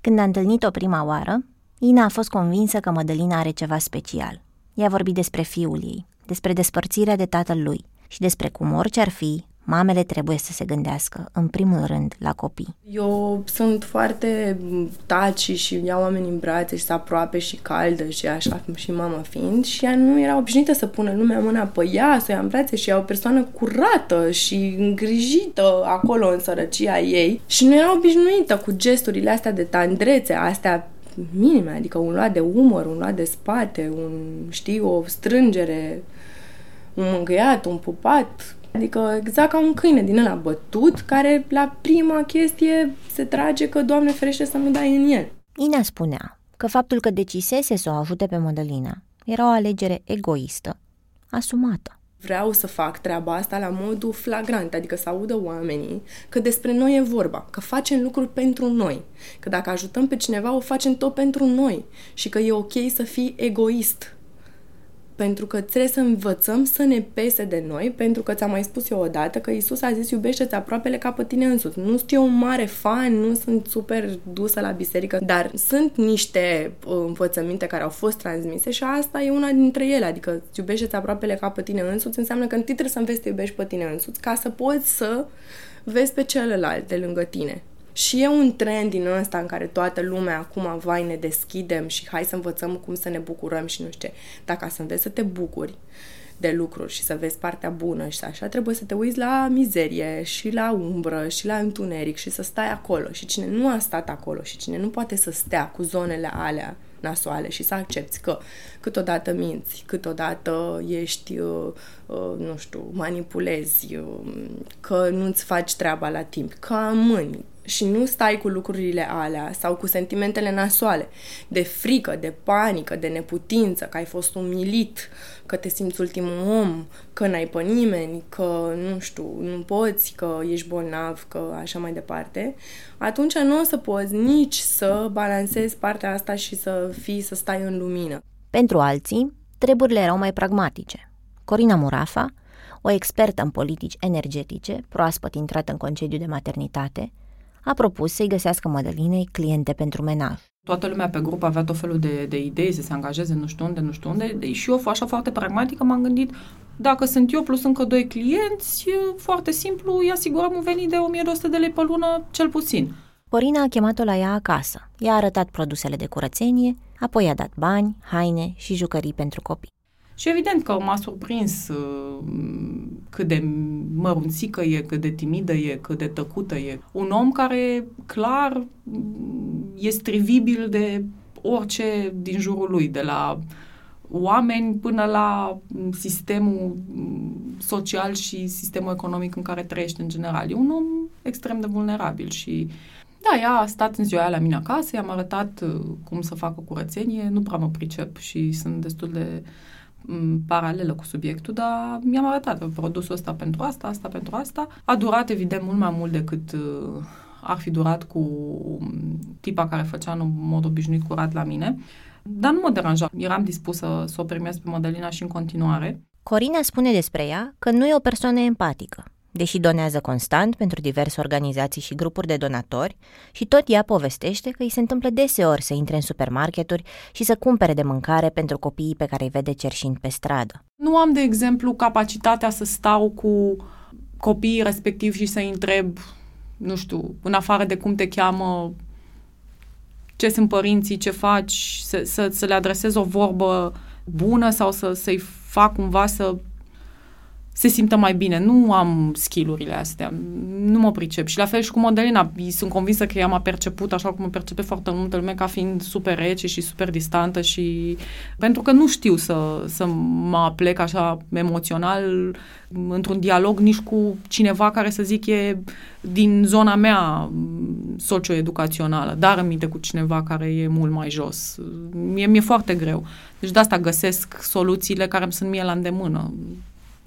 Când a întâlnit-o prima oară, Ina a fost convinsă că Mădălina are ceva special. Ea a vorbit despre fiul ei, despre despărțirea de tatăl lui și despre cum orice ar fi, mamele trebuie să se gândească, în primul rând, la copii. Eu sunt foarte taci și iau oamenii în brațe și să aproape și caldă și așa și mama fiind și ea nu era obișnuită să pună lumea mâna pe ea, să o ia în brațe și ea o persoană curată și îngrijită acolo în sărăcia ei și nu era obișnuită cu gesturile astea de tandrețe, astea minime, adică un luat de umăr, un luat de spate, un, știi, o strângere, un mângâiat, un pupat, Adică exact ca un câine din ăla bătut, care la prima chestie se trage că, Doamne ferește, să nu dai în el. Ina spunea că faptul că decisese să o ajute pe Mădălina era o alegere egoistă, asumată. Vreau să fac treaba asta la modul flagrant, adică să audă oamenii că despre noi e vorba, că facem lucruri pentru noi, că dacă ajutăm pe cineva, o facem tot pentru noi și că e ok să fii egoist pentru că trebuie să învățăm să ne pese de noi, pentru că ți-am mai spus eu odată că Isus a zis iubește-ți aproapele ca pe tine însuți. Nu sunt eu un mare fan, nu sunt super dusă la biserică, dar sunt niște uh, învățăminte care au fost transmise și asta e una dintre ele, adică iubește-ți aproapele ca pe tine însuți înseamnă că întâi trebuie să înveți să iubești pe tine însuți ca să poți să vezi pe celălalt de lângă tine. Și e un trend din ăsta în care toată lumea acum, vai, ne deschidem și hai să învățăm cum să ne bucurăm și nu știu ce. Dacă să înveți să te bucuri de lucruri și să vezi partea bună și așa, trebuie să te uiți la mizerie și la umbră și la întuneric și să stai acolo. Și cine nu a stat acolo și cine nu poate să stea cu zonele alea nasoale și să accepti că câteodată minți, câteodată ești, uh, uh, nu știu, manipulezi, uh, că nu-ți faci treaba la timp, că amâni, și nu stai cu lucrurile alea sau cu sentimentele nasoale de frică, de panică, de neputință, că ai fost umilit, că te simți ultimul om, că n-ai pe nimeni, că nu știu, nu poți, că ești bolnav, că așa mai departe, atunci nu o să poți nici să balancezi partea asta și să fii, să stai în lumină. Pentru alții, treburile erau mai pragmatice. Corina Murafa, o expertă în politici energetice, proaspăt intrată în concediu de maternitate, a propus să-i găsească Mădălinei cliente pentru menaj. Toată lumea pe grup avea tot felul de, de idei să se angajeze nu știu unde, nu știu unde și eu, așa foarte pragmatică, m-am gândit dacă sunt eu plus încă doi clienți, foarte simplu, îi asigurăm un venit de 1200 de lei pe lună, cel puțin. Corina a chemat-o la ea acasă. I-a arătat produsele de curățenie, apoi i-a dat bani, haine și jucării pentru copii. Și evident că m-a surprins uh, cât de mărunțică e, cât de timidă e, cât de tăcută e. Un om care clar e strivibil de orice din jurul lui, de la oameni până la sistemul social și sistemul economic în care trăiește în general. E un om extrem de vulnerabil și da, ea a stat în ziua aia la mine acasă, i-am arătat uh, cum să facă curățenie, nu prea mă pricep și sunt destul de uh, paralelă cu subiectul, dar mi-am arătat produsul ăsta pentru asta, asta pentru asta. A durat, evident, mult mai mult decât uh, ar fi durat cu tipa care făcea în mod obișnuit curat la mine. Dar nu mă deranja. Eram dispusă să o primesc pe Modelina și în continuare. Corina spune despre ea că nu e o persoană empatică, deși donează constant pentru diverse organizații și grupuri de donatori și tot ea povestește că îi se întâmplă deseori să intre în supermarketuri și să cumpere de mâncare pentru copiii pe care îi vede cerșind pe stradă. Nu am, de exemplu, capacitatea să stau cu copiii respectiv și să-i întreb, nu știu, în afară de cum te cheamă, ce sunt părinții, ce faci, să, să, să le adresez o vorbă bună sau să, să-i fac cumva să se simtă mai bine. Nu am skillurile astea, nu mă pricep. Și la fel și cu Modelina, sunt convinsă că ea m-a perceput așa cum mă percepe foarte multă lume ca fiind super rece și super distantă și pentru că nu știu să, să mă plec așa emoțional într-un dialog nici cu cineva care să zic e din zona mea socioeducațională, dar aminte cu cineva care e mult mai jos. Mie mi-e foarte greu. Deci de asta găsesc soluțiile care îmi sunt mie la îndemână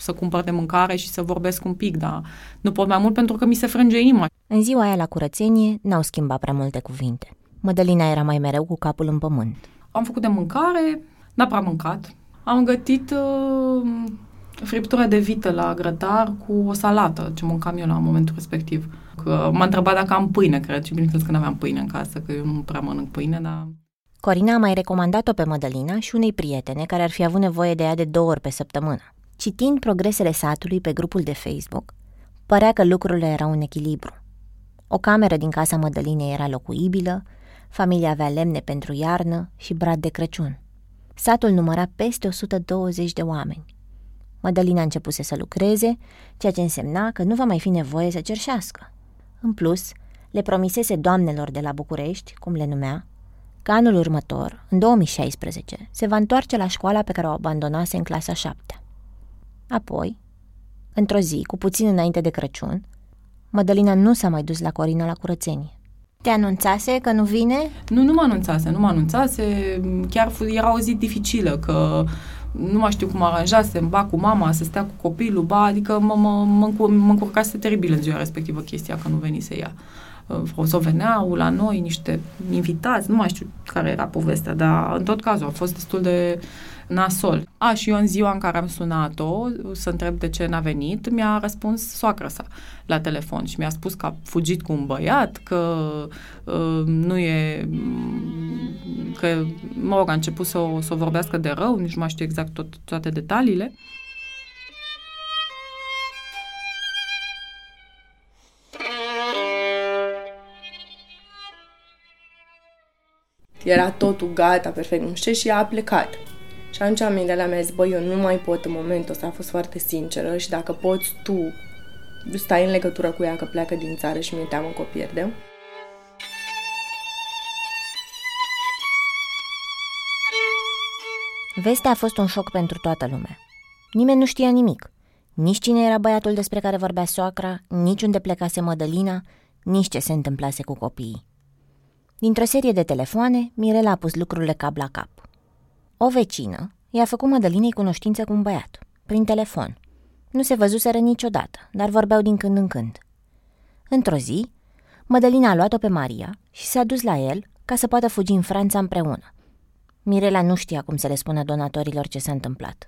să cumpăr de mâncare și să vorbesc un pic, dar nu pot mai mult pentru că mi se frânge inima. În ziua aia la curățenie n-au schimbat prea multe cuvinte. Mădălina era mai mereu cu capul în pământ. Am făcut de mâncare, n-a prea mâncat. Am gătit uh, friptură de vită la grătar cu o salată, ce mâncam eu la momentul respectiv. Că m-a întrebat dacă am pâine, cred, și bineînțeles că nu aveam pâine în casă, că eu nu prea mănânc pâine, dar... Corina a mai recomandat-o pe Mădălina și unei prietene care ar fi avut nevoie de ea de două ori pe săptămână. Citind progresele satului pe grupul de Facebook, părea că lucrurile erau în echilibru. O cameră din casa Mădălinei era locuibilă, familia avea lemne pentru iarnă și brad de Crăciun. Satul număra peste 120 de oameni. Mădălina începuse să lucreze, ceea ce însemna că nu va mai fi nevoie să cerșească. În plus, le promisese doamnelor de la București, cum le numea, că anul următor, în 2016, se va întoarce la școala pe care o abandonase în clasa 7. Apoi, Într-o zi, cu puțin înainte de Crăciun, Mădălina nu s-a mai dus la Corina la curățenie. Te anunțase că nu vine? Nu, nu mă anunțase, nu mă anunțase. Chiar era o zi dificilă, că nu mai știu cum aranjase, ba cu mama, să stea cu copilul, ba, adică mă, mă, mă, mă încurcase teribil în ziua respectivă chestia că nu venise ea. O să veneau la noi niște invitați, nu mai știu care era povestea, dar în tot cazul a fost destul de nasol. A, și eu în ziua în care am sunat-o să întreb de ce n-a venit, mi-a răspuns soacră sa la telefon și mi-a spus că a fugit cu un băiat, că uh, nu e... că, mă rog, a început să o, să o vorbească de rău, nici nu mai știu exact tot, toate detaliile. Era totul gata, perfect, nu știu, și ea a plecat. Și atunci Mirela mi-a zis, băi, eu nu mai pot în momentul ăsta, a fost foarte sinceră și dacă poți tu, stai în legătură cu ea că pleacă din țară și mi-e teamă că o pierdem. Vestea a fost un șoc pentru toată lumea. Nimeni nu știa nimic. Nici cine era băiatul despre care vorbea soacra, nici unde plecase Mădălina, nici ce se întâmplase cu copiii. Dintr-o serie de telefoane, Mirela a pus lucrurile cap la cap. O vecină i-a făcut Mădălinei cunoștință cu un băiat, prin telefon. Nu se văzuseră niciodată, dar vorbeau din când în când. Într-o zi, Mădălina a luat-o pe Maria și s-a dus la el ca să poată fugi în Franța împreună. Mirela nu știa cum să le spună donatorilor ce s-a întâmplat.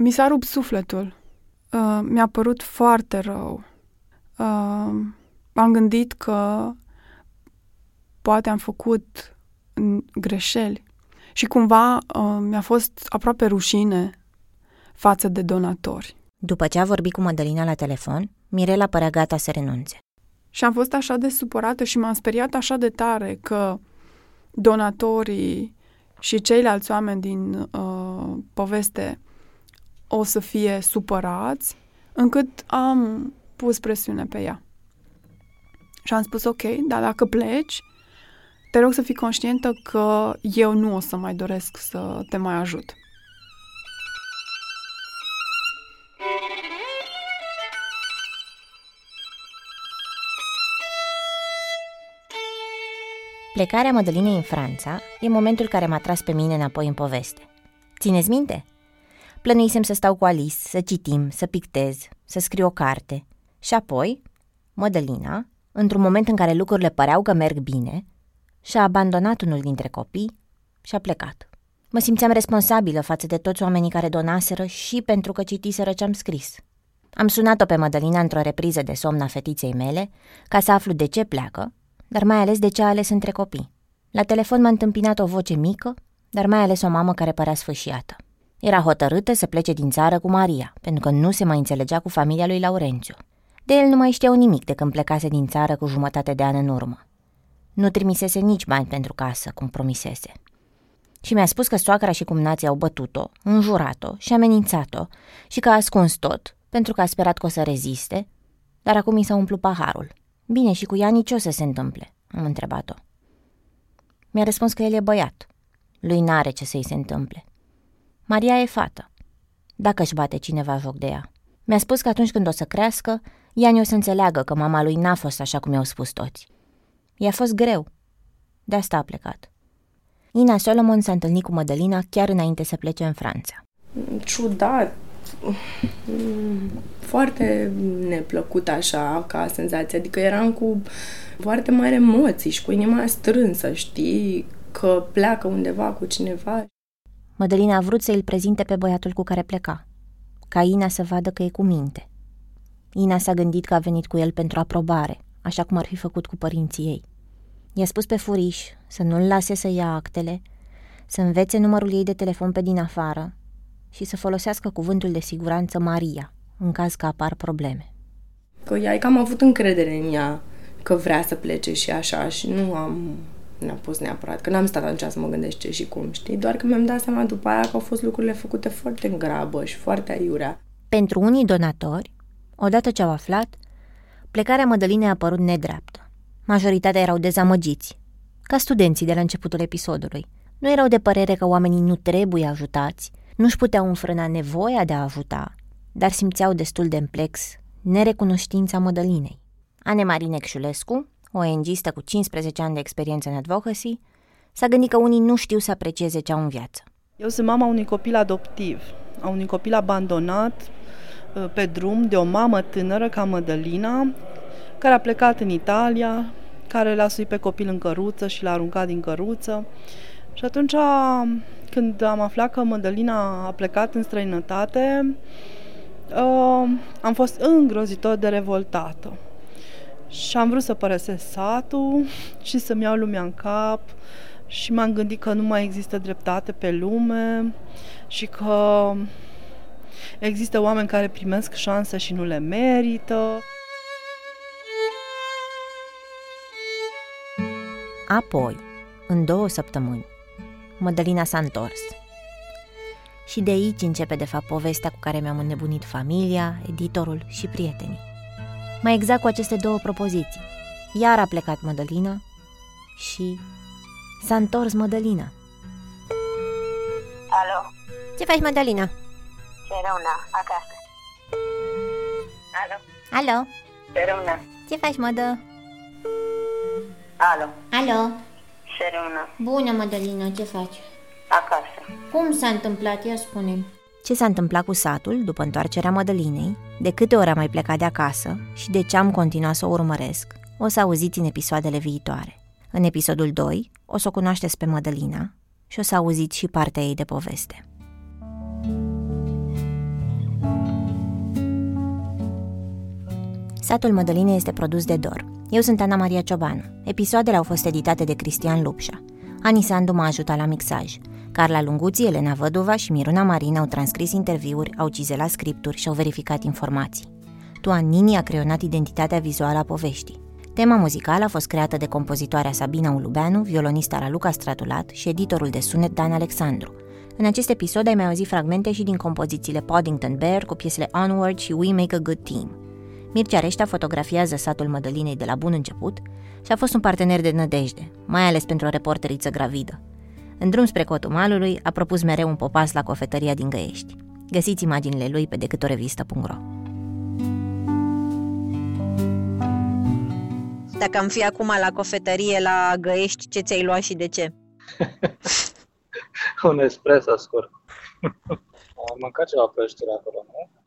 Mi s-a rupt sufletul. Uh, mi-a părut foarte rău. Uh, am gândit că poate am făcut greșeli și cumva uh, mi-a fost aproape rușine față de donatori. După ce a vorbit cu Mădălina la telefon, Mirela părea gata să renunțe. Și am fost așa de supărată și m-am speriat așa de tare că donatorii și ceilalți oameni din uh, poveste o să fie supărați, încât am pus presiune pe ea. Și am spus, ok, dar dacă pleci, te rog să fii conștientă că eu nu o să mai doresc să te mai ajut. Plecarea Mădălinei în Franța e momentul care m-a tras pe mine înapoi în poveste. Țineți minte? Plănuisem să stau cu Alice, să citim, să pictez, să scriu o carte. Și apoi, Mădălina, într-un moment în care lucrurile păreau că merg bine, și-a abandonat unul dintre copii și a plecat. Mă simțeam responsabilă față de toți oamenii care donaseră și pentru că citiseră ce am scris. Am sunat-o pe Mădălina într-o repriză de somn a fetiței mele ca să aflu de ce pleacă, dar mai ales de ce a ales între copii. La telefon m-a întâmpinat o voce mică, dar mai ales o mamă care părea sfâșiată. Era hotărâtă să plece din țară cu Maria, pentru că nu se mai înțelegea cu familia lui Laurențiu. De el nu mai știau nimic de când plecase din țară cu jumătate de an în urmă. Nu trimisese nici bani pentru casă, cum promisese. Și mi-a spus că soacra și cumnații au bătut-o, înjurat-o și amenințat-o și că a ascuns tot, pentru că a sperat că o să reziste, dar acum i s-a umplut paharul. Bine, și cu ea nici o să se întâmple, am întrebat-o. Mi-a răspuns că el e băiat. Lui n-are ce să-i se întâmple. Maria e fată. Dacă își bate cineva joc de ea. Mi-a spus că atunci când o să crească, ea o să înțeleagă că mama lui n-a fost așa cum i-au spus toți. I-a fost greu. De asta a plecat. Ina Solomon s-a întâlnit cu Mădălina chiar înainte să plece în Franța. Ciudat. Foarte neplăcut așa ca senzație. Adică eram cu foarte mari emoții și cu inima strânsă, știi? Că pleacă undeva cu cineva. Mădălina a vrut să îl prezinte pe băiatul cu care pleca, ca Ina să vadă că e cu minte. Ina s-a gândit că a venit cu el pentru aprobare, așa cum ar fi făcut cu părinții ei. I-a spus pe furiș să nu-l lase să ia actele, să învețe numărul ei de telefon pe din afară și să folosească cuvântul de siguranță Maria, în caz că apar probleme. Că ea cam avut încredere în ea că vrea să plece și așa și nu am ne-a pus neapărat, că n-am stat atunci să mă gândesc ce și cum, știi? Doar că mi-am dat seama după aia că au fost lucrurile făcute foarte în grabă și foarte aiurea. Pentru unii donatori, odată ce au aflat, plecarea Mădălinei a părut nedreaptă. Majoritatea erau dezamăgiți, ca studenții de la începutul episodului. Nu erau de părere că oamenii nu trebuie ajutați, nu-și puteau înfrâna nevoia de a ajuta dar simțeau destul de împlex nerecunoștința Mădălinei. Ane Marine Xulescu, o engistă cu 15 ani de experiență în advocacy, s-a gândit că unii nu știu să aprecieze ce au în viață. Eu sunt mama unui copil adoptiv, a unui copil abandonat uh, pe drum de o mamă tânără ca Mădălina, care a plecat în Italia, care l-a suit pe copil în căruță și l-a aruncat din căruță. Și atunci, când am aflat că Mădălina a plecat în străinătate, uh, am fost îngrozitor de revoltată. Și am vrut să părăsesc satul și să-mi iau lumea în cap și m-am gândit că nu mai există dreptate pe lume și că există oameni care primesc șanse și nu le merită. Apoi, în două săptămâni, Mădălina s-a întors. Și de aici începe de fapt povestea cu care mi-am înnebunit familia, editorul și prietenii. Mai exact cu aceste două propoziții. Iar a plecat Mădălina și s-a întors Mădălina. Alo, Ce faci, Mădălina? ce răuna, acasă. Alo, Alo? ce răuna. Ce faci, Mădă? Alo, Alo? ce răuna, Bună, Mădălina, ce faci? acasă. Cum s-a întâmplat? Ia spune Ce s-a întâmplat cu satul după întoarcerea Mădălinei, de câte ori am mai plecat de acasă și de ce am continuat să o urmăresc, o să auziți în episoadele viitoare. În episodul 2 o să o cunoașteți pe Mădălina și o să auziți și partea ei de poveste. Satul Mădălinei este produs de Dor. Eu sunt Ana Maria Ciobanu. Episoadele au fost editate de Cristian Lupșa. Ani Sandu m-a ajutat la mixaj. Carla Lunguții, Elena Vădova și Miruna Marin au transcris interviuri, au cizelat scripturi și au verificat informații. Tuan Nini a creionat identitatea vizuală a poveștii. Tema muzicală a fost creată de compozitoarea Sabina Ulubeanu, violonista Raluca Stratulat și editorul de sunet Dan Alexandru. În acest episod ai mai auzit fragmente și din compozițiile Poddington Bear cu piesele Onward și We Make a Good Team. Mircea Reștea fotografiază satul Mădălinei de la bun început și a fost un partener de nădejde, mai ales pentru o reporteriță gravidă. În drum spre cotul malului a propus mereu un popas la cofetăria din Găiești. Găsiți imaginile lui pe decâtorevistă.ro Dacă am fi acum la cofetărie la Găiești, ce ți-ai luat și de ce? un espresso scurt. Am mâncat ceva peștere acolo, nu?